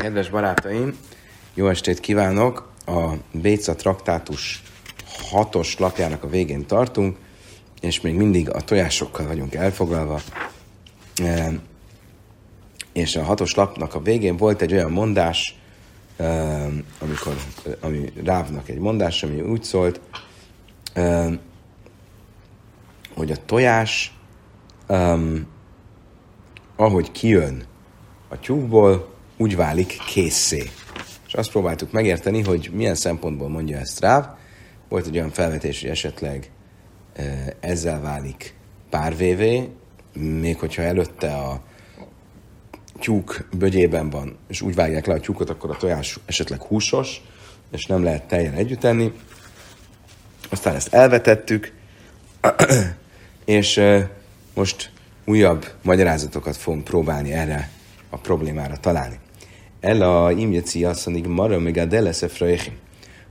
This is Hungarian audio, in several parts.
Kedves barátaim, jó estét kívánok! A Béca traktátus hatos lapjának a végén tartunk, és még mindig a tojásokkal vagyunk elfoglalva. E, és a hatos lapnak a végén volt egy olyan mondás, e, amikor, ami Rávnak egy mondás, ami úgy szólt, e, hogy a tojás, ahogy kijön a tyúkból, úgy válik készé. És azt próbáltuk megérteni, hogy milyen szempontból mondja ezt Ráv. Volt egy olyan felvetés, hogy esetleg ezzel válik párvévé, még hogyha előtte a tyúk bögyében van, és úgy vágják le a tyúkot, akkor a tojás esetleg húsos, és nem lehet teljen együtt enni. Aztán ezt elvetettük, és most újabb magyarázatokat fogunk próbálni erre a problémára találni. El a imjeci azt mondja, mara még a delesze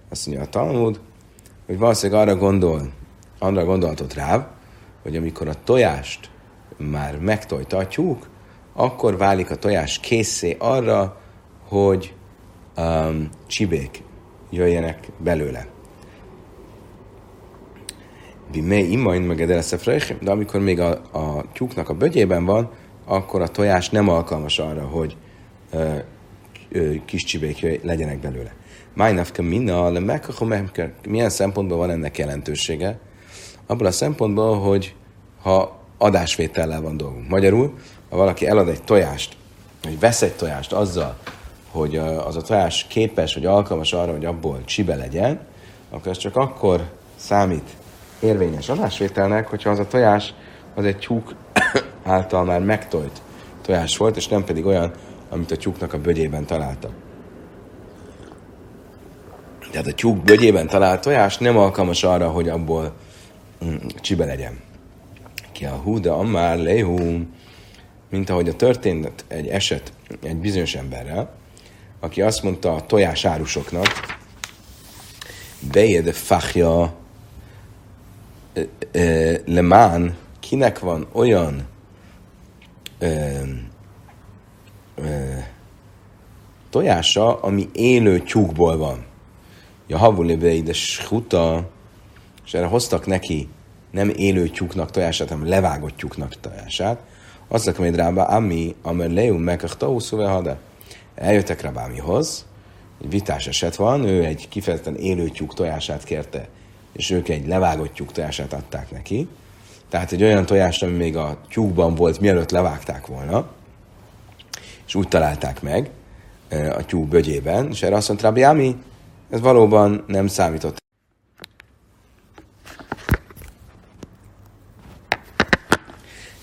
Azt mondja a Talmud, hogy valószínűleg arra gondol, arra gondolhatott rá, hogy amikor a tojást már megtojta a tyúk, akkor válik a tojás készé arra, hogy um, csibék jöjjenek belőle. Bimei imain meg de amikor még a, a tyúknak a bögyében van, akkor a tojás nem alkalmas arra, hogy ö, kis csibék legyenek belőle. Májnafka mina, le milyen szempontból van ennek jelentősége? Abból a szempontból, hogy ha adásvétellel van dolgunk. Magyarul, ha valaki elad egy tojást, vagy vesz egy tojást azzal, hogy az a tojás képes, vagy alkalmas arra, hogy abból csibe legyen, akkor ez csak akkor számít érvényes adásvételnek, hogyha az a tojás az egy tyúk által már megtojt tojás volt, és nem pedig olyan, amit a tyúknak a bögyében találtak. Tehát a tyúk bögyében talált tojás nem alkalmas arra, hogy abból mm, csibe legyen. Ki a hú, de amár lehú, mint ahogy a történt egy eset egy bizonyos emberrel, aki azt mondta a tojás árusoknak, bejed fachja lemán, kinek van olyan ö, tojása, ami élő tyúkból van. Ja, havulébbe ide huta, és erre hoztak neki nem élő tyúknak tojását, hanem levágott tyúknak tojását. Azt akarom, hogy rába, ami, amer leum mekach hada. Eljöttek Rabámihoz, egy vitás eset van, ő egy kifejezetten élő tyúk tojását kérte, és ők egy levágott tyúk tojását adták neki. Tehát egy olyan tojást, ami még a tyúkban volt, mielőtt levágták volna, és úgy találták meg a tyúk bögyében, és erre azt mondta Rabbi Ami, ez valóban nem számított.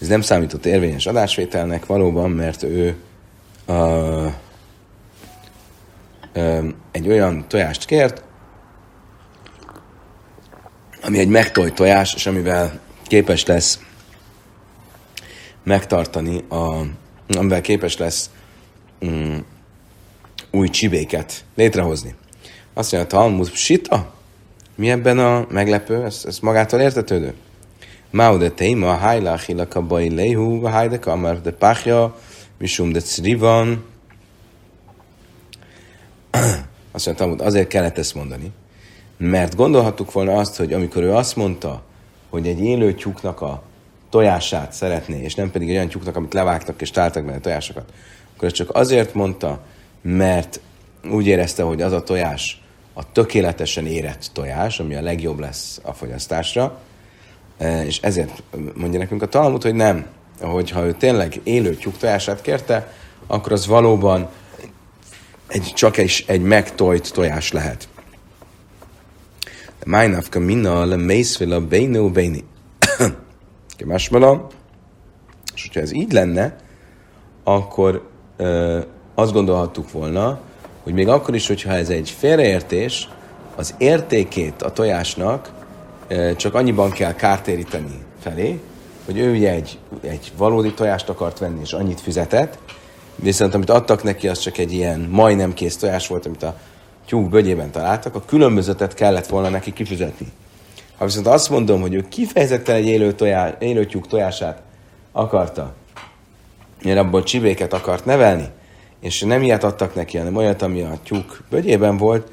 Ez nem számított érvényes adásvételnek valóban, mert ő a, egy olyan tojást kért, ami egy megtojt tojás, és amivel képes lesz megtartani, a, amivel képes lesz um, új csibéket létrehozni. Azt mondja, Talmud sita? Mi ebben a meglepő? Ez, ez magától értetődő? Mao de téma, hajla hilaka baj lehu, hajde kamar de pachja, misum decrivan. Azt mondja, Talmud, azért kellett ezt mondani, mert gondolhattuk volna azt, hogy amikor ő azt mondta, hogy egy élő tyúknak a tojását szeretné, és nem pedig egy olyan tyúknak, amit levágtak és táltak benne tojásokat, akkor csak azért mondta, mert úgy érezte, hogy az a tojás a tökéletesen érett tojás, ami a legjobb lesz a fogyasztásra, e, és ezért mondja nekünk a Talmud, hogy nem, hogyha ő tényleg élő tyúk tojását kérte, akkor az valóban egy, csak egy, egy megtojt tojás lehet. Májnavka minna le mészvila bénő béni. Másmala, és hogyha ez így lenne, akkor ö, azt gondolhattuk volna, hogy még akkor is, hogyha ez egy félreértés, az értékét a tojásnak csak annyiban kell kártéríteni felé, hogy ő ugye egy, egy valódi tojást akart venni, és annyit fizetett, viszont amit adtak neki, az csak egy ilyen majdnem kész tojás volt, amit a tyúk bögyében találtak, a különbözetet kellett volna neki kifizetni. Ha viszont azt mondom, hogy ő kifejezetten egy élő, tojás, élő tyúk tojását akarta, mert abból csibéket akart nevelni, és nem ilyet adtak neki, hanem olyat, ami a tyúk bögyében volt,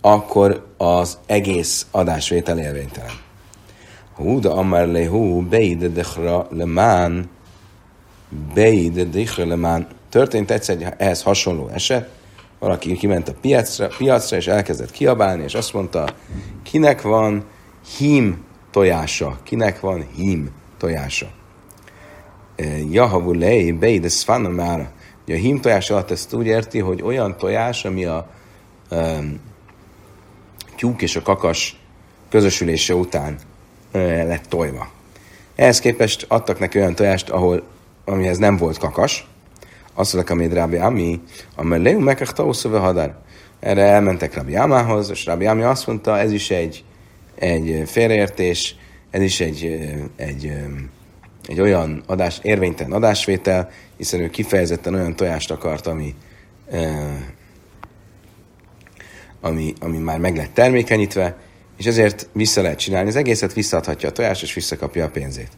akkor az egész adásvétel élvénytelen. Hú, de amár le hú, beide dechra lemán, beide dechra lemán. Történt egyszer egy ehhez hasonló eset, valaki kiment a piacra, piacra, és elkezdett kiabálni, és azt mondta, kinek van hím tojása, kinek van hím tojása. Jahavulei, beide szfana mára. A hím tojás alatt ezt úgy érti, hogy olyan tojás, ami a um, tyúk és a kakas közösülése után uh, lett tojva. Ehhez képest adtak neki olyan tojást, ahol, amihez nem volt kakas, azt mondják, amit Rabbi Ami, amely Leu Mekach hadár. Erre elmentek Rabbi Amához, és Rabbi Ami azt mondta, ez is egy, egy félreértés, ez is egy, egy, egy olyan adás, érvénytelen adásvétel, hiszen ő kifejezetten olyan tojást akart, ami, ami, ami már meg lett termékenyítve, és ezért vissza lehet csinálni. Az egészet visszaadhatja a tojást, és visszakapja a pénzét.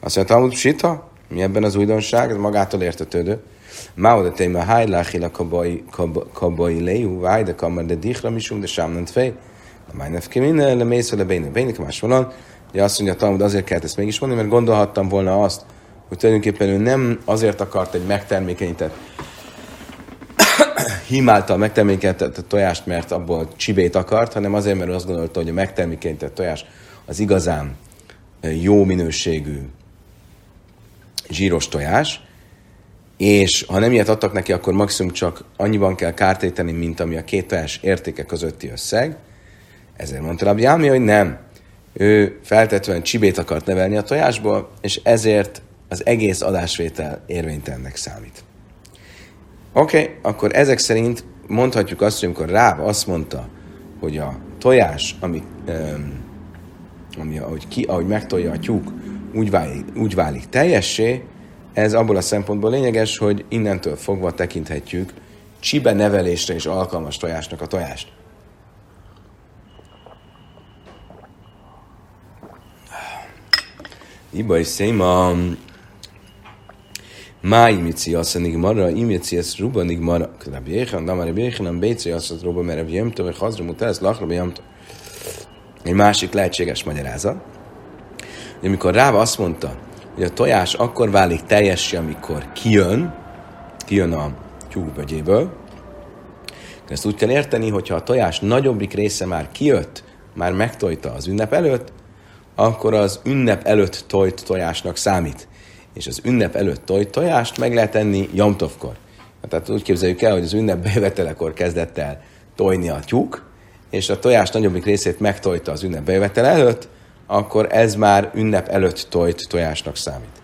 Azt mondja, Talmud Sita, mi ebben az újdonság, ez magától értetődő. Máoda téma hajláhila kabai lejú, vájda kamar de dichra misum, de sámnant fej. A májnef kemin, le mész le béne, béne, más van. Ugye azt mondja, Talmud azért kellett ezt mégis mondani, mert gondolhattam volna azt, hogy tulajdonképpen ő nem azért akart egy megtermékenyített himáltal megtermékenyített tojást, mert abból csibét akart, hanem azért, mert azt gondolta, hogy a megtermékenyített tojás az igazán jó minőségű zsíros tojás, és ha nem ilyet adtak neki, akkor maximum csak annyiban kell kártéteni, mint ami a két tojás értéke közötti összeg. Ezért mondta Rabbi Ámi, hogy nem. Ő feltetően csibét akart nevelni a tojásból, és ezért az egész adásvétel érvénytelennek számít. Oké, okay, akkor ezek szerint mondhatjuk azt, hogy amikor Ráb azt mondta, hogy a tojás, ami, um, ami ahogy, ki, ahogy megtolja a tyúk, úgy válik, úgy válik teljessé, ez abból a szempontból lényeges, hogy innentől fogva tekinthetjük csibe nevelésre és alkalmas tojásnak a tojást. Iba is széma, Máj mici azt nigmara, imici ezt ruba nigmara. Rabbi Jéhan, Damar Rabbi Jéhan, Béci azt ruba, mert Rabbi Jemtov, vagy Hazra Mutász, Lachra Jemtov. Egy másik lehetséges magyarázat. De amikor Ráva azt mondta, hogy a tojás akkor válik teljessé, amikor kijön, kijön a tyúkbögyéből, ezt úgy kell érteni, hogyha a tojás nagyobbik része már kijött, már megtojta az ünnep előtt, akkor az ünnep előtt tojt tojásnak számít és az ünnep előtt toj, tojást meg lehet enni jamtovkor. Tehát úgy képzeljük el, hogy az ünnep bejövetelekor kezdett el tojni a tyúk, és a tojás nagyobbik részét megtojta az ünnep bejövetel előtt, akkor ez már ünnep előtt tojt tojásnak számít.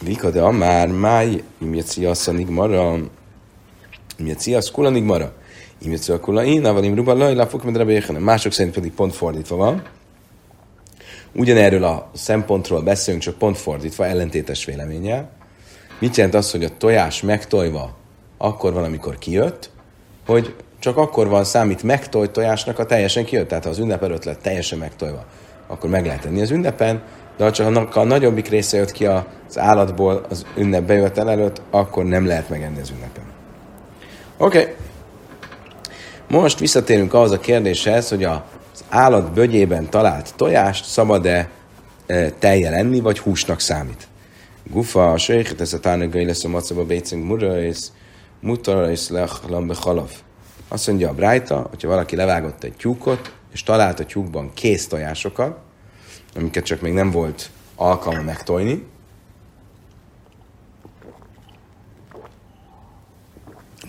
Vika de amár máj, imjeci asszanig mara, imjeci assz kulanig mara, imjeci a kula én, avalim ruba laj, lafuk medre Mások szerint pedig pont fordítva van ugyanerről a szempontról beszélünk, csak pont fordítva, ellentétes véleménnyel. Mit jelent az, hogy a tojás megtojva akkor van, amikor kijött, hogy csak akkor van számít megtojt tojásnak a teljesen kijött. Tehát ha az ünnep előtt lett teljesen megtojva, akkor meg lehet tenni az ünnepen, de ha csak a nagyobbik része jött ki az állatból az ünnep bejövetel előtt, akkor nem lehet megenni az ünnepen. Oké. Okay. Most visszatérünk ahhoz a kérdéshez, hogy a állat bögyében talált tojást szabad-e e, teljel enni, vagy húsnak számít. Gufa, a sejhet, ez a tárnagai lesz a macaba bécünk mura, és mutara és lechlam halaf. Azt mondja a Brájta, hogyha valaki levágott egy tyúkot, és talált a tyúkban kész tojásokat, amiket csak még nem volt alkalma megtojni,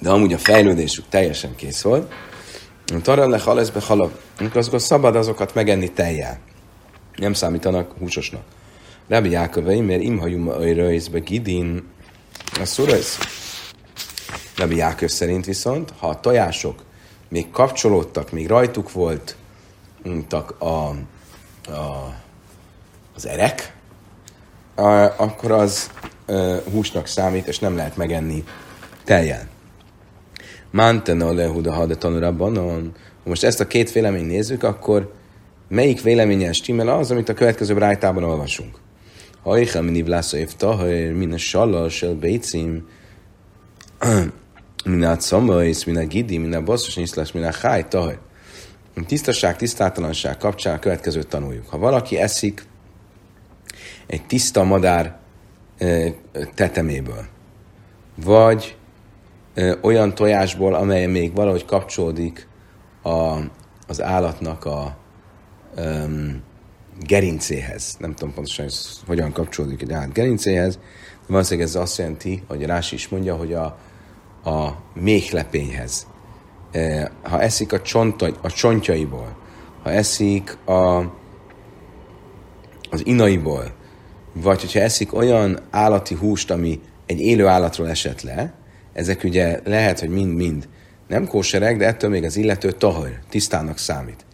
de amúgy a fejlődésük teljesen kész volt, Taran le haleszbe halab. Akkor szabad azokat megenni tejjel. Nem számítanak húsosnak. Rabbi Jákövei, mert imhajum a röjzbe gidin a szurajsz. Rabbi Jáköv szerint viszont, ha a tojások még kapcsolódtak, még rajtuk volt a, a, az erek, akkor az a, húsnak számít, és nem lehet megenni teljel. Mantena lehuda hada tanulabbanon. Most ezt a két véleményt nézzük, akkor melyik véleményen stimmel az, amit a következő rájtában olvasunk? Hajha miniv lászaiv tahajr, min a sallal sel bécim, min a combais, min a gidi, min a bosszus nyiszlás, min a háj, tahaj. Tisztaság, tisztátalanság kapcsán a következőt tanuljuk. Ha valaki eszik egy tiszta madár teteméből, vagy olyan tojásból, amely még valahogy kapcsolódik a, az állatnak a um, gerincéhez. Nem tudom pontosan, hogy ez hogyan kapcsolódik egy állat gerincéhez, de valószínűleg ez azt jelenti, hogy Rási is mondja, hogy a, a méhlepényhez. Ha eszik a, csonta, a csontjaiból, ha eszik a, az inaiból, vagy hogyha eszik olyan állati húst, ami egy élő állatról esett le, ezek ugye lehet, hogy mind-mind nem kóserek, de ettől még az illető tahar, tisztának számít.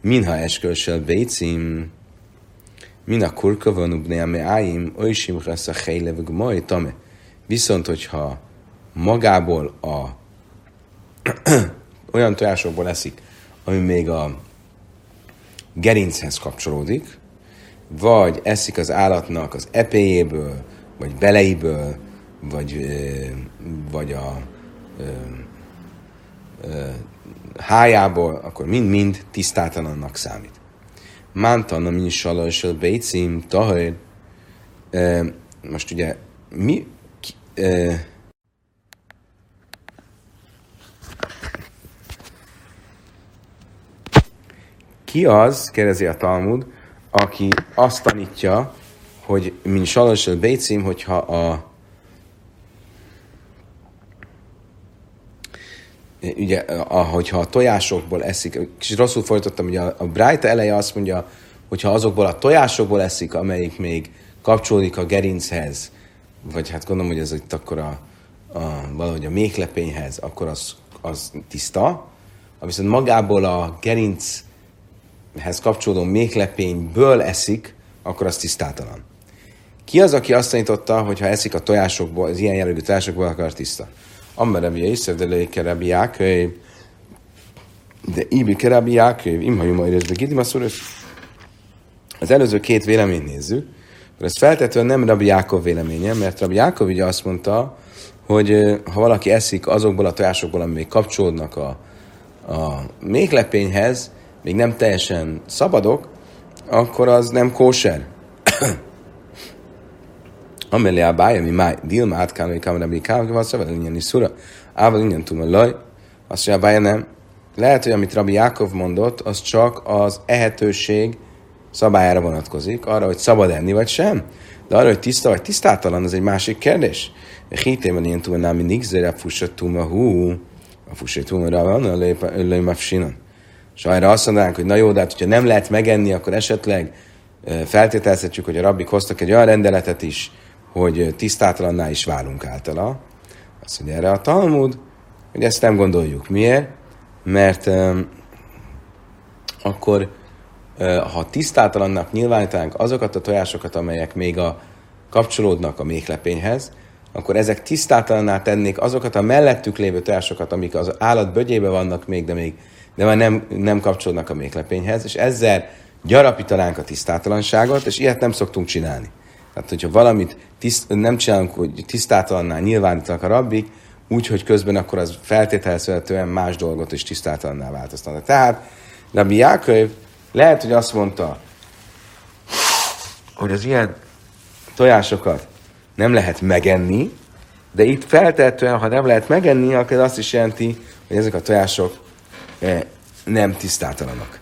Minha eskölsel bécim, min a kurkavon ubné, ami áim, olysim a helylevő majd tame. Viszont, hogyha magából a olyan tojásokból eszik, ami még a gerinchez kapcsolódik, vagy eszik az állatnak az epéjéből, vagy beleiből, vagy, vagy a hájából, akkor mind-mind tisztátalannak számít. Mántan, ami salajsel bécim, tahaj. Most ugye mi... Ki, ki az, kérdezi a Talmud, aki azt tanítja, hogy mint salajsel bécim, hogyha a ugye, ahogyha a tojásokból eszik, kicsit rosszul folytattam, ugye a, a Brájta eleje azt mondja, hogyha azokból a tojásokból eszik, amelyik még kapcsolódik a gerinchez, vagy hát gondolom, hogy ez itt akkor a, a valahogy a méhlepényhez, akkor az, az tiszta, viszont magából a gerinchez kapcsolódó méhlepényből eszik, akkor az tisztátalan. Ki az, aki azt tanította, hogy ha eszik a tojásokból, az ilyen jellegű tojásokból, akkor tiszta? Amma Rabbi Yisrael, de Leike Rabbi Jáköv, de Ibi Rabbi Jáköv, imhajum a érezbe gidim Az előző két véleményt nézzük, akkor ez feltetően nem Rabbi Jákov véleménye, mert Rabbi Jákov ugye azt mondta, hogy ha valaki eszik azokból a tojásokból, ami még kapcsolódnak a, a méhlepényhez, még nem teljesen szabadok, akkor az nem kóser. Amelé a bája, mi máj, dilma átkálni, hogy kamera mi kám, hogy szóval ingyen is szura. Ával ingyen tudom, laj. Azt mondja, a bája nem. Lehet, hogy amit Rabbi Jákov mondott, az csak az ehetőség szabályára vonatkozik, arra, hogy szabad enni, vagy sem. De arra, hogy tiszta vagy tisztátalan, az egy másik kérdés. Hitében ilyen túl nem mindig zére fussattuma hú, a fussattuma rá van, a lőmafsinon. És arra azt mondanánk, hogy na jó, de hát, hogyha nem lehet megenni, akkor esetleg feltételezhetjük, hogy a rabbik hoztak egy olyan rendeletet is, hogy tisztátalanná is válunk általa. Azt mondja erre a Talmud, hogy ezt nem gondoljuk. Miért? Mert um, akkor uh, ha tisztátalannak nyilvánítanánk azokat a tojásokat, amelyek még a, kapcsolódnak a méhlepényhez, akkor ezek tisztátalanná tennék azokat a mellettük lévő tojásokat, amik az állat bögyébe vannak még, de még de már nem, nem kapcsolódnak a méhlepényhez, és ezzel gyarapítanánk a tisztátalanságot, és ilyet nem szoktunk csinálni. Tehát, hogyha valamit tiszt, nem csinálunk, hogy tisztátalannál nyilvánítanak a rabbik, úgyhogy közben akkor az feltételezhetően más dolgot is tisztátalanná változtatnak. Tehát Rabbi Jáköv lehet, hogy azt mondta, hogy az ilyen tojásokat nem lehet megenni, de itt feltétlenül, ha nem lehet megenni, akkor azt is jelenti, hogy ezek a tojások eh, nem tisztátalanok.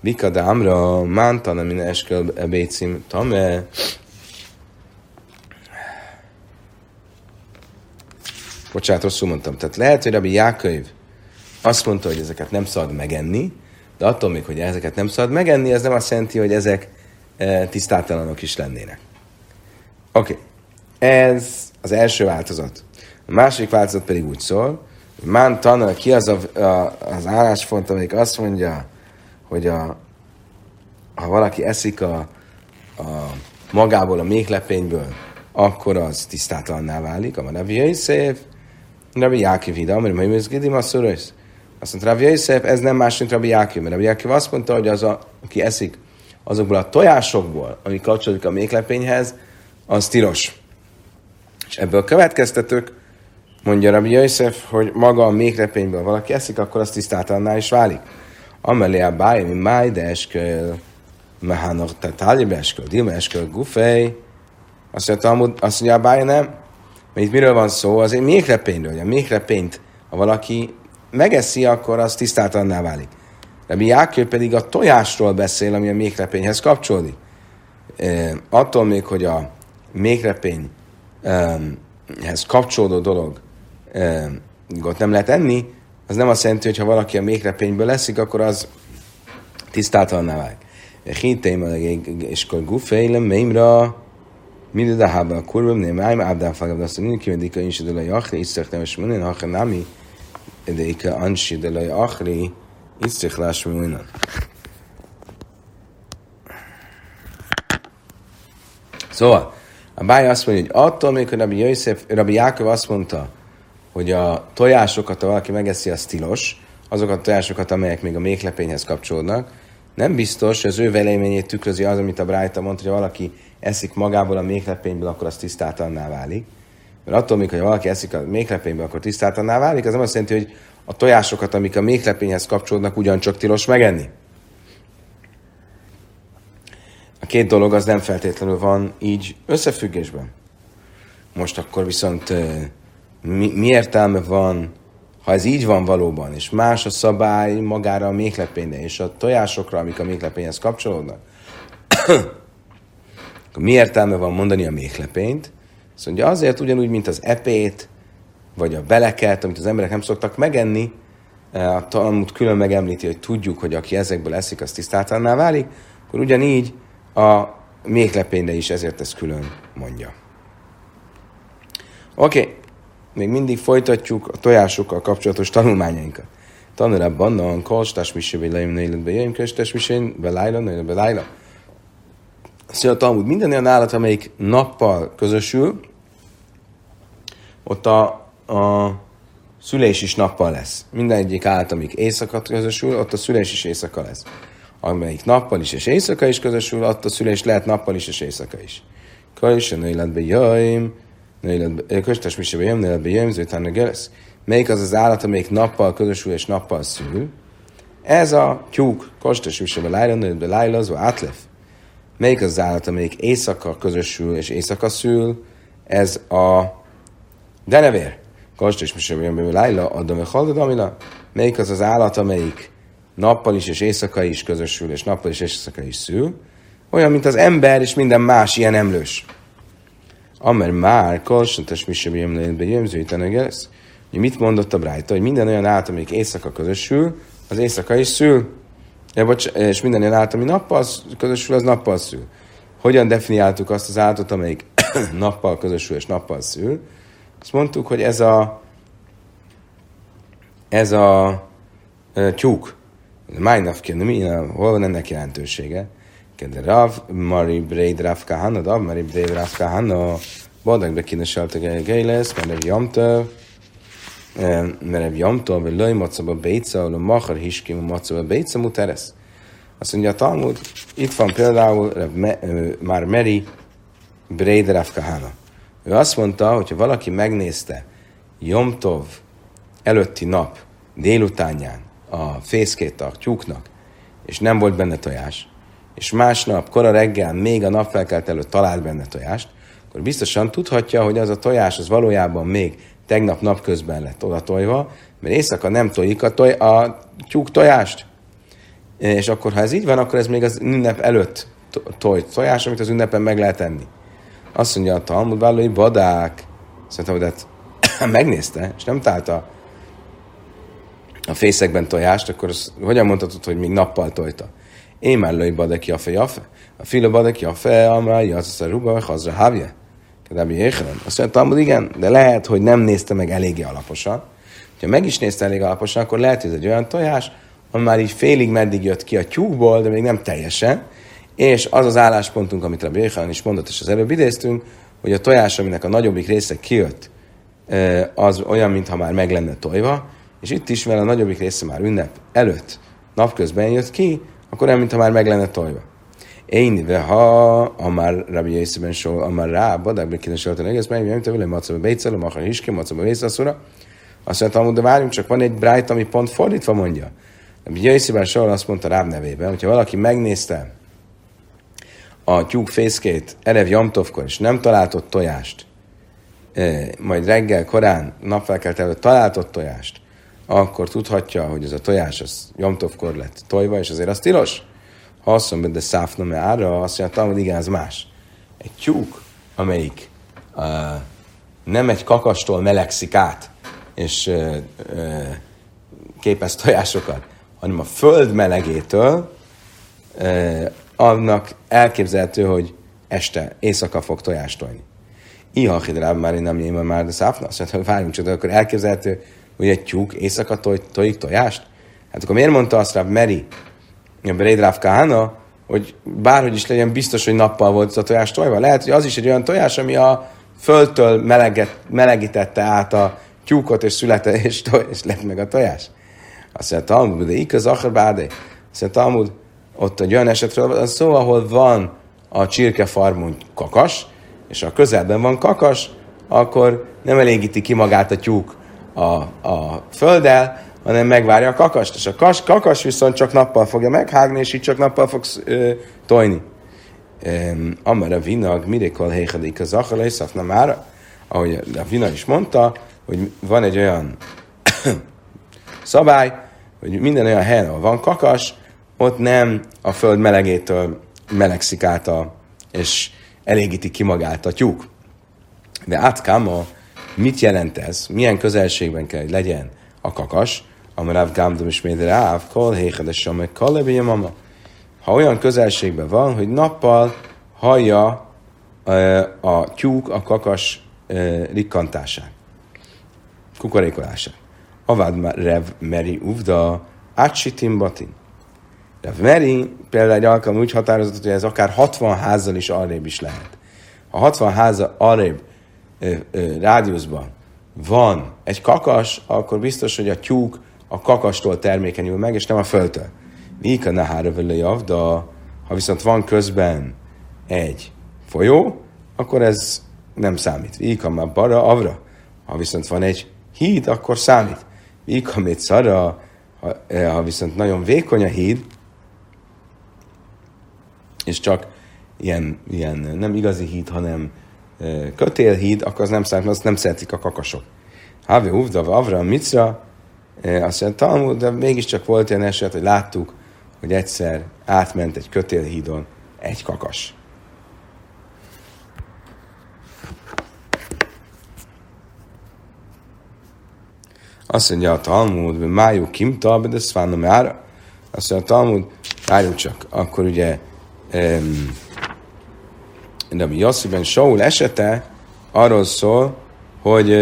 Vika dámra, mántan, ebécim, tame, Bocsánat, rosszul mondtam. Tehát lehet, hogy Rabbi Jákönyv azt mondta, hogy ezeket nem szabad megenni, de attól még, hogy ezeket nem szabad megenni, az nem azt jelenti, hogy ezek e, tisztátalanok is lennének. Oké, okay. ez az első változat. A második változat pedig úgy szól, hogy Mán tanul, ki az a, a, az álláspont, amelyik azt mondja, hogy a, ha valaki eszik a, a magából, a méhlepényből, akkor az tisztátalanná válik, a Rabbi szép, Rabbi Jákiv ide, mert majd ez Gidim Azt mondta Rabbi Yosef, ez nem más, mint Rabbi Jákiv, mert Rabbi Jákiv azt mondta, hogy az, a, aki eszik azokból a tojásokból, ami kapcsolódik a méklepényhez, az tilos. És ebből következtetők, Mondja Rabbi Yosef, hogy maga a mékrepényből valaki eszik, akkor az tisztátalannál is válik. Amelé a báj, mi máj, de eskel, mehának, tehát tálibe eskel, dilme eskel, gufej. Azt mondja, azt mondja, a báj nem. Mert itt miről van szó? Az egy mékrepényről. A mékrepényt, ha valaki megeszi, akkor az tisztátalanná válik. Rabbi Jákő pedig a tojásról beszél, ami a mékrepényhez kapcsolódik. E, attól még, hogy a mékrepényhez kapcsolódó dolog e, nem lehet enni, az nem azt jelenti, hogy ha valaki a mékrepényből leszik, akkor az tisztátalanná válik. Hinteim és akkor gufejlem, mémra, minden a hába a kurva, nem ájm, ábdán fagab, azt mondja, kivendik a insi de la jachri, isztek nemes munin, ha nami, de ika ansi de la jachri, isztek lás munin. Szóval, a báj azt mondja, hogy attól még, hogy Rabbi, Yosef, Rabbi Jákov azt mondta, hogy a tojásokat, ha valaki megeszi, az tilos, azokat a tojásokat, amelyek még a méklepényhez kapcsolódnak, nem biztos, hogy az ő véleményét tükrözi az, amit a Brájta mondta, hogy ha valaki eszik magából a méklepényből, akkor az tisztátalanná válik. Mert attól hogy valaki eszik a méklepényből, akkor tisztátalanná válik, az nem azt jelenti, hogy a tojásokat, amik a méklepényhez kapcsolódnak, ugyancsak tilos megenni. A két dolog az nem feltétlenül van így összefüggésben. Most akkor viszont mi, mi értelme van, ha ez így van valóban, és más a szabály magára a méklepényre, és a tojásokra, amik a méklepényhez kapcsolódnak, akkor mi értelme van mondani a méklepényt? Azt mondja, azért ugyanúgy, mint az epét, vagy a beleket, amit az emberek nem szoktak megenni, a Talmud külön megemlíti, hogy tudjuk, hogy aki ezekből eszik, az tisztátalanná válik, akkor ugyanígy a méklepényre is ezért ezt külön mondja. Oké, okay. Még mindig folytatjuk a tojásokkal kapcsolatos tanulmányainkat. Tanulában, a kostás misé, vagy leim néletbe jöjjön, kostás misé, belájla, néletbe lájla. Azt mondja a minden olyan állat, amelyik nappal közösül, ott a, a szülés is nappal lesz. Minden egyik állat, amik éjszaka közösül, ott a szülés is éjszaka lesz. Amelyik nappal is és éjszaka is közösül, ott a szülés lehet nappal is és éjszaka is. Kajsen életbe jöjjön, köstes mi sem jöjjön, életbe jöjjön, zőtán lesz. Melyik az az állat, amelyik nappal közösül és nappal szül? Ez a tyúk, kostas mi sem lájla, lájla, az átlef. Melyik az, az állat, amelyik éjszaka közösül és éjszaka szül? Ez a denevér. Kast és Misebben Lájla, adom a Haldadamila. Melyik az az állat, amelyik nappal is és éjszaka is közösül, és nappal is és éjszaka is szül? Olyan, mint az ember és minden más ilyen emlős. Amer már, Kalsantes Misebben Jömzőjtene lesz. Mit mondott a Brájta, hogy minden olyan állat, amelyik éjszaka közösül, az éjszaka is szül. Ja, bocs, és minden olyan állat, ami nappal közösül, az nappal szül. Hogyan definiáltuk azt az állatot, amelyik nappal közösül és nappal szül? Azt mondtuk, hogy ez a ez a e, tyúk, Májnaf mi, hol van ennek jelentősége? Kedve Rav, Mari Breid Rav Kahana, Rav, Mari Breid Rav Kahana, Badak be kineselt a Geiles, mert Jamtöv, mert Jamtöv, vagy Löj Macaba Béca, a Machar Hiskim, Macaba Béca Muteres. Azt mondja a Talmud, itt van például már Meri Breid Rav Kahana. Ő azt mondta, hogy ha valaki megnézte Jomtov előtti nap délutánján a fészkét a tyúknak, és nem volt benne tojás, és másnap, kora reggel, még a napfelkelt előtt talált benne tojást, akkor biztosan tudhatja, hogy az a tojás az valójában még tegnap napközben lett oda tojva, mert éjszaka nem tojik a, toj, a tyúk tojást. És akkor, ha ez így van, akkor ez még az ünnep előtt toj tojás, amit az ünnepen meg lehet enni. Azt mondja a Talmud vállalói, badák. Szerintem, hogy hát megnézte, és nem találta a fészekben tojást, akkor hogyan mondhatod, hogy még nappal tojta? Én már lőj badek jafe jafe. A filo badek jafe, amely az a ruba, hazra havje. Kedabbi éhelen. Azt mondja, Talmud, igen, de lehet, hogy nem nézte meg eléggé alaposan. Ha meg is nézte elég alaposan, akkor lehet, hogy ez egy olyan tojás, ami már így félig meddig jött ki a tyúkból, de még nem teljesen, és az az álláspontunk, amit a Béhán is mondott, és az előbb idéztünk, hogy a tojás, aminek a nagyobbik része kijött, az olyan, mintha már meg lenne tojva, és itt is, mivel a nagyobbik része már ünnep előtt, napközben jött ki, akkor olyan, mintha már meg lenne tojva. Én ve ha, amár Rabbi Yészeben só, amár rá, badak be kéne soltan egész, meg nem tevele, macabe bécele, maha hiske, macabe vészaszura. Azt mondta, de várjunk, csak van egy brájt, ami pont fordítva mondja. Rabbi Yészeben só azt mondta Ráb nevében, hogyha valaki megnézte a tyúk fészkét Erev Jamtovkor, és nem talált ott tojást, majd reggel korán, napfelkelt előtt talált ott tojást, akkor tudhatja, hogy ez a tojás az Jamtovkor lett tojva, és azért az tilos. Ha azt mondja, de száfna me ára, azt mondja, hogy igen, az más. Egy tyúk, amelyik uh, nem egy kakastól melegszik át, és uh, uh, képez tojásokat, hanem a föld melegétől, uh, annak elképzelhető, hogy este, éjszaka fog tojást tojni. Iha hidráb már én nem nyilván már, de száfna, azt mondja, hogy várjunk csak, akkor elképzelhető, hogy egy tyúk éjszaka toj, tojik tojást? Hát akkor miért mondta azt rá Meri, a Berédráv Kahana, hogy bárhogy is legyen biztos, hogy nappal volt a tojás tojva. Lehet, hogy az is egy olyan tojás, ami a földtől meleget, melegítette át a tyúkot, és születe, és, toj, és lett meg a tojás. Azt mondja, Talmud, de ikaz akar bádé. Azt mondja, Talmud, ott egy olyan esetről az szó, ahol van a csirkefarmon kakas, és a közelben van kakas, akkor nem elégíti ki magát a tyúk a, a földdel, hanem megvárja a kakast, és a kas, kakas viszont csak nappal fogja meghágni, és így csak nappal fog ö, tojni. Amara vinag, mirékol héhadik az achala, és szafna már, ahogy a vina is mondta, hogy van egy olyan szabály, hogy minden olyan helyen, ahol van kakas, ott nem a föld melegétől melegszik át a, és elégíti ki magát a tyúk. De átkáma, mit jelent ez? Milyen közelségben kell, hogy legyen a kakas? Amarav Gamdom is ráv, kol héhedes meg kalebi mama. Ha olyan közelségben van, hogy nappal hallja a tyúk a kakas rikkantását, kukorékolását. Avad Rev Meri Uvda, Átsitim Batin. Rev Meri például egy alkalom úgy határozott, hogy ez akár 60 házzal is arrébb is lehet. Ha 60 háza arrébb rádiuszban van egy kakas, akkor biztos, hogy a tyúk a kakastól termékenyül meg, és nem a földtől. Mika nehára vele de ha viszont van közben egy folyó, akkor ez nem számít. Vika már bara avra. Ha viszont van egy híd, akkor számít. Vika még szara, ha, viszont nagyon vékony a híd, és csak ilyen, ilyen nem igazi híd, hanem kötélhíd, akkor az nem számít, azt nem szeretik a kakasok. Havi Uvda, Avra, Micra, azt mondja, Talmud, de mégiscsak volt ilyen eset, hogy láttuk, hogy egyszer átment egy kötélhídon egy kakas. Azt mondja a Talmud, hogy májú kimta, de szvánom ára. Azt mondja a Talmud, várjuk csak, akkor ugye um, de mi Jassziben Saul esete arról szól, hogy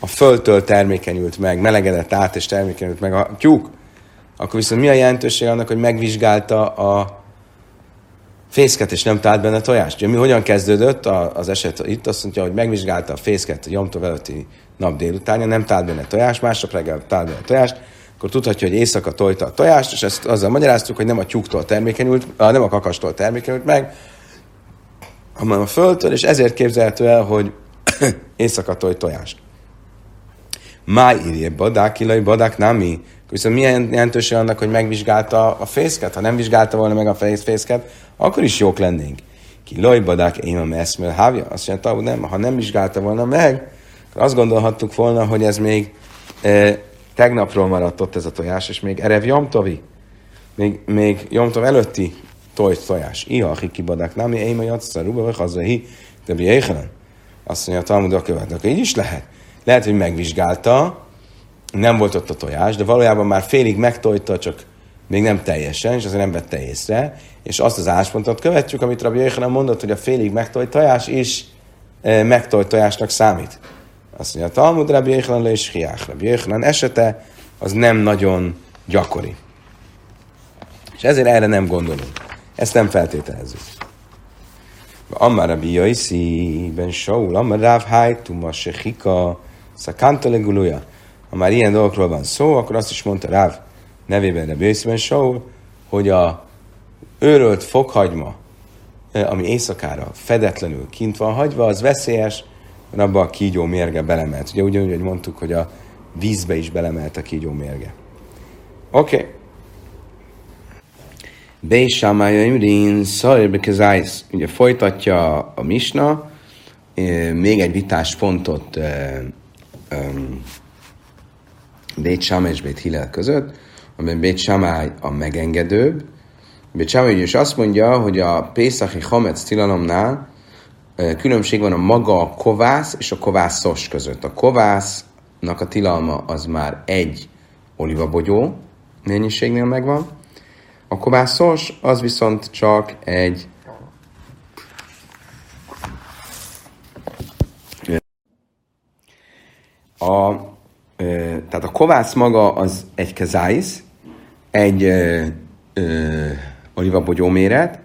a földtől termékenyült meg, melegedett át és termékenyült meg a tyúk, akkor viszont mi a jelentőség annak, hogy megvizsgálta a fészket, és nem talált benne tojást? Ugye mi hogyan kezdődött az eset itt? Azt mondja, hogy megvizsgálta a fészket a Jomtov előtti nap délutánja, nem talált benne tojást, másnap reggel talált benne tojást, akkor tudhatja, hogy éjszaka tojta a tojást, és ezt azzal magyaráztuk, hogy nem a tyúktól termékenyült, nem a kakastól termékenyült meg, hanem a földtől, és ezért képzelhető el, hogy éjszaka toj tojást. Má írje badák, ilaj badák nami. Viszont milyen jelentőség annak, hogy megvizsgálta a fészket? Ha nem vizsgálta volna meg a fészket, akkor is jók lennénk. Ki loj badák, én a eszmél hávja. Azt mondta, hogy nem, ha nem vizsgálta volna meg, akkor azt gondolhattuk volna, hogy ez még e, tegnapról maradt ott ez a tojás, és még erev jomtovi. Még, még jomtov előtti tojt tojás. Iha, ki badák nami, én a jatszar, ruba, vagy hazahi, de Azt mondja, a Talmud a követnek, így is lehet. Lehet, hogy megvizsgálta, nem volt ott a tojás, de valójában már félig megtojta, csak még nem teljesen, és azért nem vette észre, és azt az áspontot követjük, amit Rabbi Jöjjhanan mondott, hogy a félig megtojt tojás is e, megtojt tojásnak számít. Azt mondja, a Talmud Rabbi Jöjjhanan le is hiák. Rabbi Jöjjhanan esete az nem nagyon gyakori. És ezért erre nem gondolunk. Ezt nem feltételezzük. Amar Rabbi Jöjszi, Ben Shaul, Amar Rav Hajtuma, Sechika, Szakanta legulója. Ha már ilyen dolgokról van szó, akkor azt is mondta Ráv nevében Rebbe Yosziben Saul, hogy a őrölt fokhagyma, ami éjszakára fedetlenül kint van hagyva, az veszélyes, mert abba a kígyó mérge belemelt. Ugye ugyanúgy, hogy mondtuk, hogy a vízbe is belemelt a kígyó mérge. Oké. Okay. Beisámája Imrin, Szajr Ugye folytatja a Misna, még egy vitás pontot Bét Sámály és Bét Hillel között, amiben Bét Sámály a megengedőbb. Bét Sámály is azt mondja, hogy a Pészachi Hametz tilalomnál különbség van a maga a kovász és a kovászos között. A kovásznak a tilalma az már egy olivabogyó mennyiségnél megvan, a kovászos az viszont csak egy a, ö, tehát a kovász maga az egy kezáisz, egy ö, olivabogyó méret,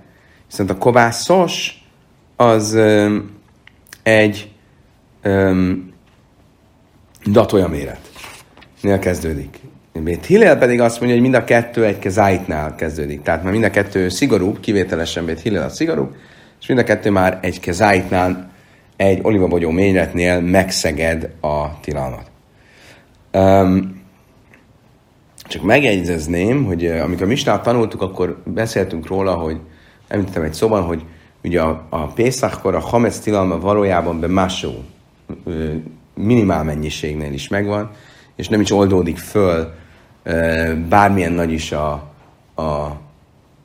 viszont a kovászos az ö, egy ö, datolja méret. Nél kezdődik. Bét Hillel pedig azt mondja, hogy mind a kettő egy kezáitnál kezdődik. Tehát már mind a kettő szigorú, kivételesen Bét Hillel a szigorú, és mind a kettő már egy kezáitnál, egy olivabogyó méretnél megszeged a tilalmat. Um, csak megjegyezném, hogy amikor Misnát tanultuk, akkor beszéltünk róla, hogy említettem egy szóban, hogy ugye a, a Pészakor a Hametz tilalma valójában be másó minimál mennyiségnél is megvan, és nem is oldódik föl bármilyen nagy is a, a,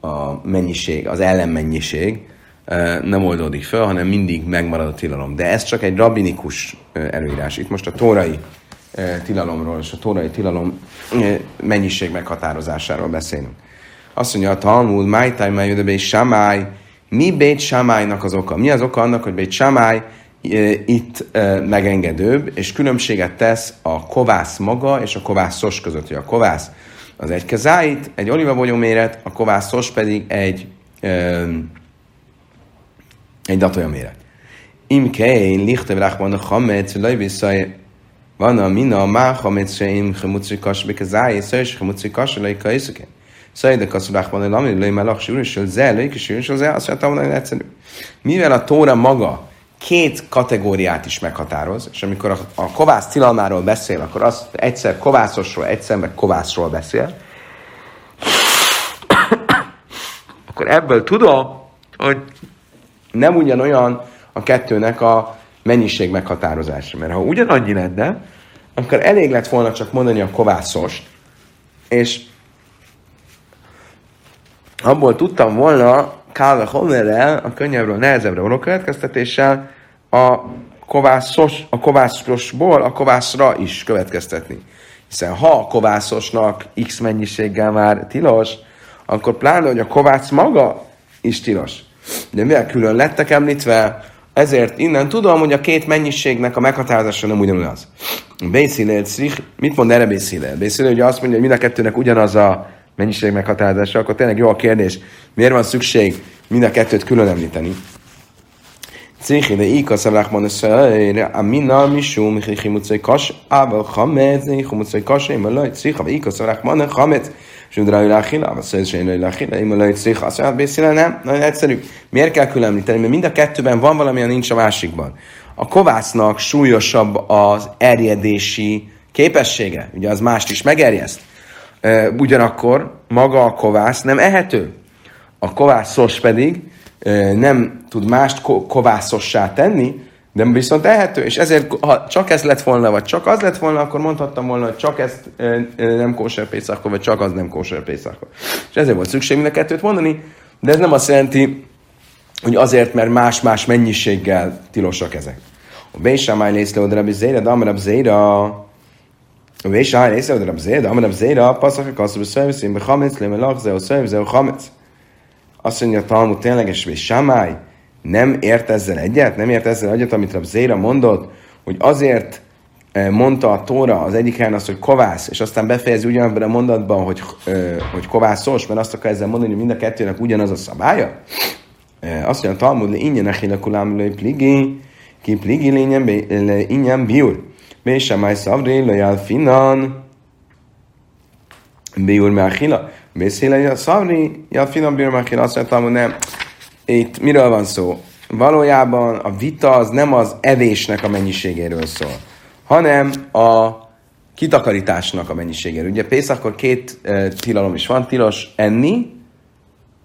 a mennyiség, az ellenmennyiség, nem oldódik föl, hanem mindig megmarad a tilalom. De ez csak egy rabinikus előírás. Itt most a tórai tilalomról és a tórai tilalom mennyiség meghatározásáról beszélünk. Azt mondja a Talmud, Májtáj, Májjödebe és Samály, mi Bét Samálynak az oka? Mi az oka annak, hogy Bét Samály itt megengedőbb, és különbséget tesz a kovász maga és a kovászos között, hogy a kovász az egy kezáit, egy olivabogyó méret, a kovászos pedig egy, egy datolya méret. Im kein lichte rachman a chametz, laj visszaj, van a mina, má chametz se im chemutzi kas bekezáj, szaj és chemutzi kas, laj ka iszöken. Szaj de kasz rachman, laj laj melach, sűrűsöl, ze, laj kisűrűsöl, ze, azt mondtam, hogy egyszerű. Mivel a tóra maga két kategóriát is meghatároz, és amikor a, a kovász tilalmáról beszél, akkor az egyszer kovászosról, egyszer meg kovászról beszél, akkor ebből tudom, hogy nem ugyanolyan a kettőnek a mennyiség meghatározása. Mert ha ugyanannyi lenne, akkor elég lett volna csak mondani a kovászos, és abból tudtam volna Kálve Homerrel, a könnyebbről, nehezebbre való következtetéssel a kovászos, a kovászosból a kovászra is következtetni. Hiszen ha a kovászosnak x mennyiséggel már tilos, akkor pláne, hogy a kovász maga is tilos. De mivel külön lettek említve, ezért innen tudom, hogy a két mennyiségnek a meghatározása nem ugyanaz. Bészilel, mit mond erre Bészilel? Bészilel ugye azt mondja, hogy mind a kettőnek ugyanaz a mennyiség meghatározása, akkor tényleg jó a kérdés, miért van szükség mind a kettőt külön említeni. Cichi de ika szavlák van a amina misum chimucai kas, ával chametz, chimucai kas, én laj, cicha, de ika szavlák van a chametz, és udra ő láchila, vagy szöjt se én láchila, én laj, cicha, azt mondja, beszél, nem, nagyon egyszerű. Miért kell külön említeni? Mert mind a kettőben van valami, nincs a másikban. A kovásznak súlyosabb az erjedési képessége, ugye az mást is megerjeszt. Ugyanakkor maga a kovász nem ehető. A kovászos pedig nem tud mást kovászossá tenni, de viszont ehető, és ezért, ha csak ez lett volna, vagy csak az lett volna, akkor mondhattam volna, hogy csak ezt nem kóser pészakor, vagy csak az nem kóser pészakor. És ezért volt szükség mind a kettőt mondani, de ez nem azt jelenti, hogy azért, mert más-más mennyiséggel tilosak ezek. A Bésámály lészle oda rabbi zéra, de amarab zéra, a Bésámály lészle oda rabbi zéra, de amarab zéra, passzak a kasszú, szörviszén, be hametsz, le melach, zeo. Azt mondja a Talmud tényleges, hogy Samály nem ért ezzel egyet, nem ért ezzel egyet, amit a Zéra mondott, hogy azért eh, mondta a Tóra az egyik helyen azt, hogy kovász, és aztán befejezi ugyanabban a mondatban, hogy, eh, hogy kovászos, mert azt akar ezzel mondani, hogy mind a kettőnek ugyanaz a szabálya. Eh, azt mondja a Talmud, le ingyen a kulám le pligi, ki pligi le ingyen biur. Bésamály szavri le jál finan, biur me achila. Bészélei a szavni, ja, finom bírmakin azt mondtam, hogy nem. Itt miről van szó? Valójában a vita az nem az evésnek a mennyiségéről szól, hanem a kitakarításnak a mennyiségéről. Ugye Pészakkor két e, tilalom is van, tilos enni,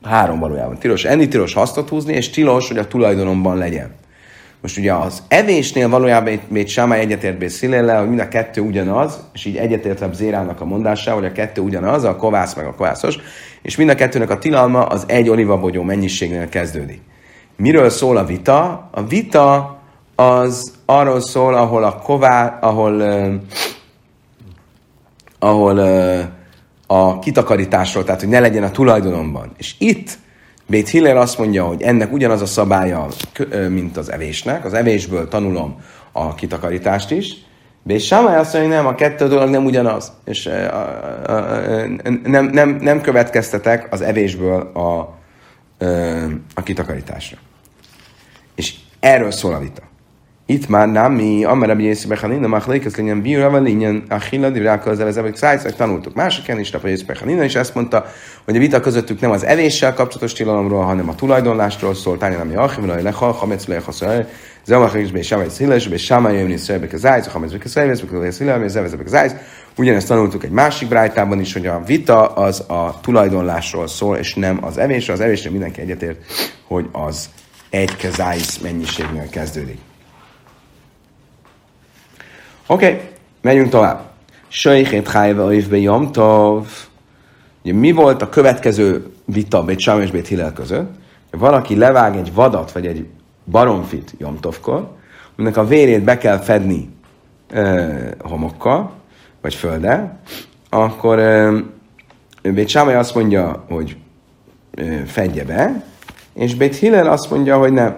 három valójában. Tilos enni, tilos hasztot húzni, és tilos, hogy a tulajdonomban legyen. Most ugye az evésnél valójában még Sámály egyetért Bészilele, hogy mind a kettő ugyanaz, és így egyetért a Zérának a mondásával, hogy a kettő ugyanaz, a kovász meg a kovászos, és mind a kettőnek a tilalma az egy olivabogyó mennyiségnél kezdődik. Miről szól a vita? A vita az arról szól, ahol a ková, ahol, ahol a kitakarításról, tehát hogy ne legyen a tulajdonomban. És itt Bét Hiller azt mondja, hogy ennek ugyanaz a szabálya, mint az evésnek. Az evésből tanulom a kitakarítást is. Bét Sámály azt mondja, hogy nem, a kettő dolog nem ugyanaz. És nem, nem, nem következtetek az evésből a, a kitakarításra. És erről szól a vita. Itt már nem mi, amire mi észbe hanina, machlékez legyen bíra, vagy legyen a hilla, dirák az ezek szájszak tanultuk. Másiken is, a észbe hanina, és ezt mondta, hogy a vita közöttük nem az evéssel kapcsolatos tilalomról, hanem a tulajdonlásról szól. Tányi nem Jachim, hogy lehal, hamec lehaszol, Zamach is be Sámai Sziles, be Sámai Jömni Szörbek az Ájz, Hamez Bek az Ájz, Bek az Ájz, Bek az Ájz. Ugyanezt tanultuk egy másik brájtában is, hogy a vita az a tulajdonlásról szól, és nem az evésről. Az evésről mindenki egyetért, hogy az egy kezájsz mennyiségnél kezdődik. Oké, okay, megyünk tovább. Söjhét hájve oivbe jomtov. Ugye mi volt a következő vita Bét Sám és Bét Hillel között? Valaki levág egy vadat, vagy egy baromfit jomtovkor, aminek a vérét be kell fedni ö, homokkal, vagy földdel, akkor ö, Sámai azt mondja, hogy ö, fedje be, és Bét Hillel azt mondja, hogy nem.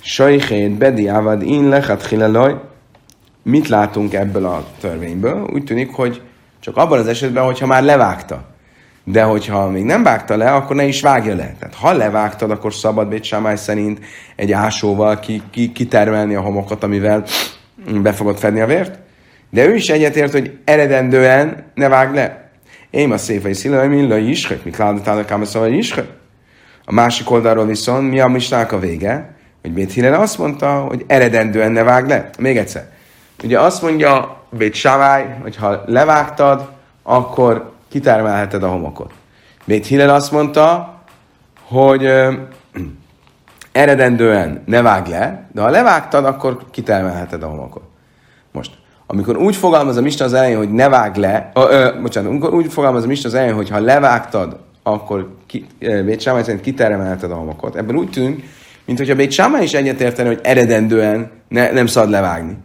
Sajhét bedi avad in lechat hileloj, mit látunk ebből a törvényből? Úgy tűnik, hogy csak abban az esetben, hogyha már levágta. De hogyha még nem vágta le, akkor ne is vágja le. Tehát ha levágtad, akkor szabad Bécsámály szerint egy ásóval ki, ki, kitermelni a homokat, amivel be fogod fedni a vért. De ő is egyetért, hogy eredendően ne vág le. Én a széfei szilaj, milla is, hogy mit ládatál a szóval is. A másik oldalról viszont mi a misnák a vége, hogy Bét azt mondta, hogy eredendően ne vág le. Még egyszer. Ugye azt mondja Bét Savály, hogy ha levágtad, akkor kitermelheted a homokot. Bét Hillel azt mondta, hogy eredendően ne vág le, de ha levágtad, akkor kitermelheted a homokot. Most, amikor úgy fogalmaz a Mista az elején, hogy ne vág le, ö, ö, bocsánat, amikor úgy fogalmaz a Mista az elején, hogy ha levágtad, akkor ki, Bét Sámály szerint kitermelheted a homokot. Ebben úgy tűnik, mint hogyha Bét Sámály is egyetérteni, hogy eredendően ne, nem szabad levágni.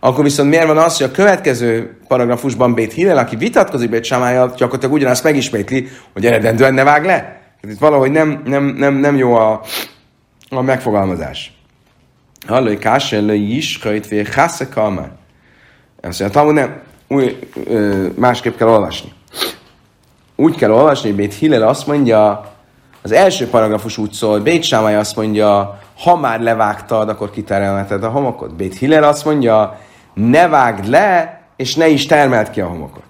Akkor viszont miért van az, hogy a következő paragrafusban Bét Hillel, aki vitatkozik Bét Samájjal, gyakorlatilag ugyanazt megismétli, hogy eredendően ne vág le? Itt valahogy nem, nem, nem, nem jó a, a megfogalmazás. Hallói kásellői is, hajtvé hásze kalmár. Azt mondja, Talmud nem, új, ö, másképp kell olvasni. Úgy kell olvasni, Bét Hillel azt mondja, az első paragrafus úgy szól, Bét Sámály azt mondja, ha már levágtad, akkor kitermelheted a homokot. Bét Hillel azt mondja, ne vágd le, és ne is termelt ki a homokot.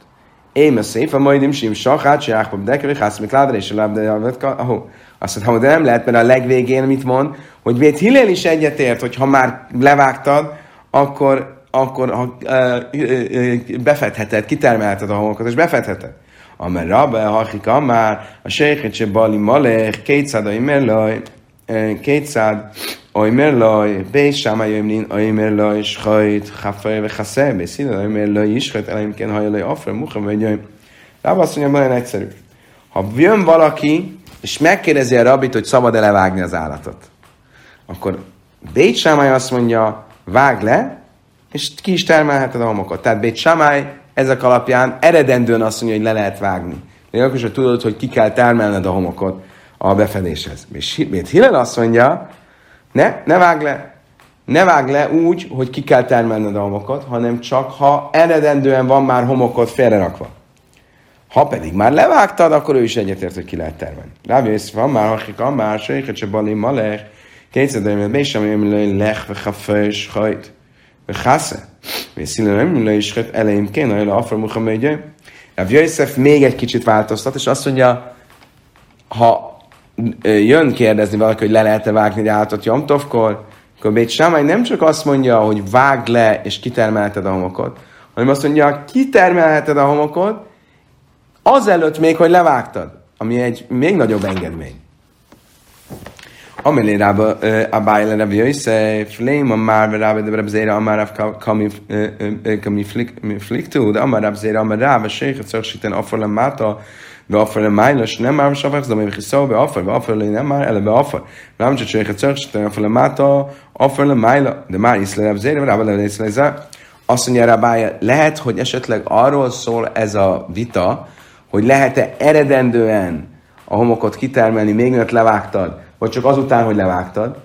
Én a szép, a majd sim sachát, se jákpap dekeri, hász, mit ládra, és a lábda, ahó. Azt mondta, de nem lehet, mert a legvégén mit mond, hogy Bét Hillel is egyetért, hogy ha már levágtad, akkor, akkor ha, ö, ö, ö, befedheted, kitermelheted a homokat, és befedheted. Amer rabbe, hachika már, a sejhet se bali malech, kétszádai merlaj, kétszád, Oimer loj, Bész Sámály Ömlin, Oimer loj, Schajt, Hafaj, Vechaszem, Bészín, Oimer loj, Iskajt, Elimken, Hajlaj, Afra, Mucha, vagy Jöjj. Rába azt mondja, nagyon egyszerű. Ha jön valaki, és megkérdezi a rabit, hogy szabad-e az állatot, akkor Bét Sámály azt mondja, vág le, és ki is termelheted a homokot. Tehát Bét Sámály ezek alapján eredendően azt mondja, hogy le lehet vágni. De akkor sem tudod, hogy ki kell termelned a homokot a befedéshez. És Bét Hillel azt mondja, ne, ne vág le. Ne vág le úgy, hogy ki kell termelned a homokot, hanem csak ha eredendően van már homokot félrerakva. Ha pedig már levágtad, akkor ő is egyetért, hogy ki lehet termelni. Rávész, van már, hakika, már, sejket se bali, malech, kétszer, de én sem jön, lech, ve hafes, hajt, ve hasze. Le is elején kéne, hogy afra muha még egy kicsit változtat, és azt mondja, ha jön kérdezni valaki, hogy le lehet-e vágni egy állatot Jomtovkor, akkor Bét Sámály nem csak azt mondja, hogy vágd le és kitermelheted a homokot, hanem azt mondja, kitermelheted a homokot, azelőtt még, hogy levágtad, ami egy még nagyobb engedmény. Amelé rába a bájle Rabbi Yosef, léma már rába de Rabbi Zéra, amár ráv kami fliktu, de amár Rabbi Zéra, amár ráv, a séchet szöksíten afar máta, באופר למיילש, נאמר בשופך זה במכיסו באופר, באופר לנאמר, אלא באופר. למה שצריך צריך שאתה אופר למטה, אופר למיילה. דמר איszle זה, ורבא לאיszle זה. Azt mondja Rabája, lehet, hogy esetleg arról szól ez a vita, hogy lehet-e eredendően a homokot kitermelni, még mielőtt levágtad, vagy csak azután, hogy levágtad,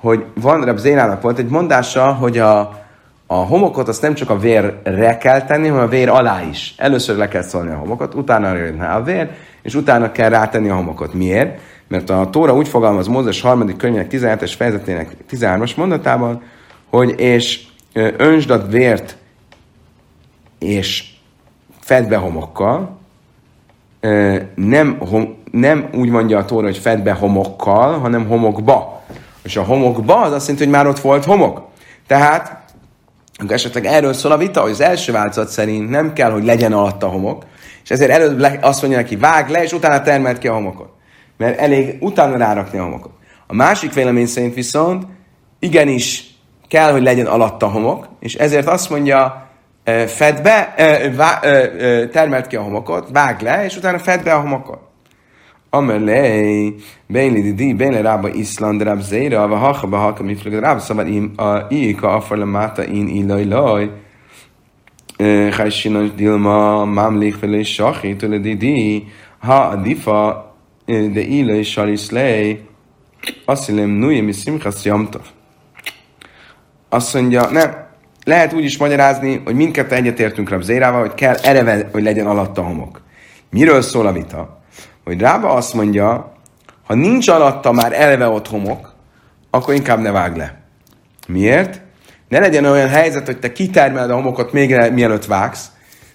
hogy van, Reb Zénának volt egy mondása, hogy a, a homokot azt nem csak a vérre kell tenni, hanem a vér alá is. Először le kell szólni a homokot, utána jön a vér, és utána kell rátenni a homokot. Miért? Mert a Tóra úgy fogalmaz Mózes harmadik könyvének 17-es fejezetének 13-as mondatában, hogy és önsd a vért és fedd be homokkal, nem, hom, nem úgy mondja a Tóra, hogy fedd be homokkal, hanem homokba. És a homokba az azt jelenti, hogy már ott volt homok. Tehát akkor esetleg erről szól a vita, hogy az első változat szerint nem kell, hogy legyen alatt a homok, és ezért előbb azt mondja neki, vág le, és utána termelt ki a homokot. Mert elég utána rárakni a homokot. A másik vélemény szerint viszont igenis kell, hogy legyen alatt a homok, és ezért azt mondja, fedd be, termelt ki a homokot, vág le, és utána fedd be a homokot. Amelé, Béli Didi, Béli Rába Iszland, Ráb Zéra, va Hacha, Ba Haka, Miflag Rába, szóval im, a Ika, Afar, Máta, In, Ilaj, Laj, Hajsinos Dilma, Mamlik, Vele, Sachi, Tule Didi, Ha, Adifa, De Ilaj, Saliszlej, Asszilem, Nuje, Mi Simchasz, Jamtov. Azt mondja, nem, lehet úgy is magyarázni, hogy mindkettő egyetértünk Rab Zérával, hogy kell ereve, hogy legyen alatta homok. Miről szól a vita? Hogy Rába azt mondja, ha nincs alatta már eleve ott homok, akkor inkább ne vág le. Miért? Ne legyen olyan helyzet, hogy te kitermeled a homokot még mielőtt vágsz,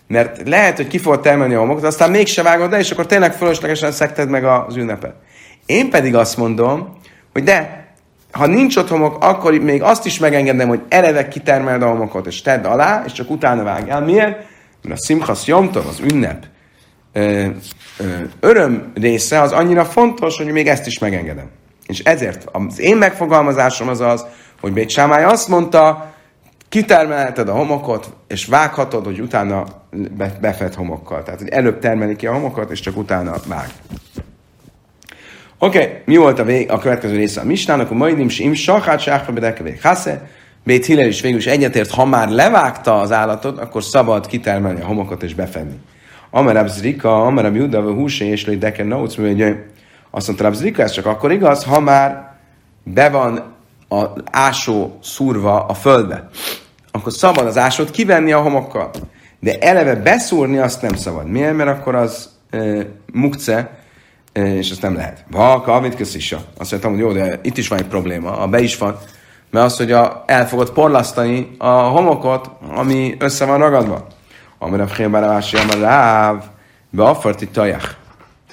mert lehet, hogy ki fogod termelni a homokot, aztán mégse vágod le, és akkor tényleg fölöslegesen szekted meg az ünnepet. Én pedig azt mondom, hogy de, ha nincs ott homok, akkor még azt is megengedem, hogy eleve kitermeld a homokot, és tedd alá, és csak utána vágjál. Miért? Mert a Simchas Jomtov, az ünnep, öröm része az annyira fontos, hogy még ezt is megengedem. És ezért az én megfogalmazásom az az, hogy Bét Sámály azt mondta, kitermelheted a homokot, és vághatod, hogy utána befed homokkal. Tehát, hogy előbb termeli ki a homokot, és csak utána vág. Oké, okay, mi volt a, vég, a következő része a mistának? A mai nimsi im sachát sáhfa bedekevég hasze. Bét Hillel is végül is egyetért, ha már levágta az állatot, akkor szabad kitermelni a homokot és befedni. Amerab Zrika, Amerab Juda, Húsé, és Lé Notes, hogy azt mondta Rab Zrika, ez csak akkor igaz, ha már be van a ásó szúrva a földbe. Akkor szabad az ásót kivenni a homokkal. De eleve beszúrni azt nem szabad. Miért? Mert akkor az e, mukce, e, és azt nem lehet. Ha, kavit köszisa. Azt mondtam, hogy jó, de itt is van egy probléma. A be is van. Mert az, hogy a, el fogod porlasztani a homokot, ami össze van ragadva. Amire a Rási, Amar Ráv, beafarti tajach,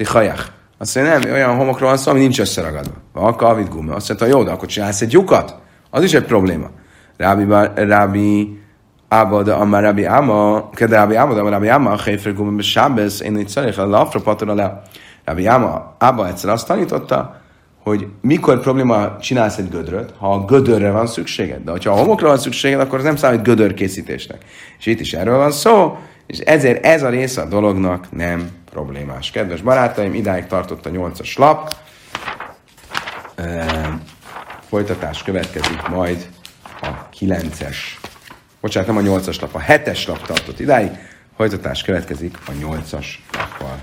hajach. Azt mondja, nem, olyan homokról van szó, ami nincs összeragadva. A kavit gumi. Azt mondta, jó, de akkor csinálsz egy lyukat. Az is egy probléma. Rábi, Rábi, Abba, de Amar Rábi Áma, Kede Rábi Áma, de Amar Rábi Áma, Héfer gumi, be Sábez, én itt szerek, a lafra patora le. Rábi Áma, Abba egyszer azt tanította, hogy mikor probléma csinálsz egy gödröt, ha a gödörre van szükséged. De ha a homokra van szükséged, akkor ez nem számít gödör készítésnek. És itt is erről van szó, és ezért ez a része a dolognak nem problémás. Kedves barátaim, idáig tartott a nyolcas lap. Folytatás következik majd a kilences. Bocsánat, nem a nyolcas lap, a hetes lap tartott idáig. Folytatás következik a nyolcas lappal.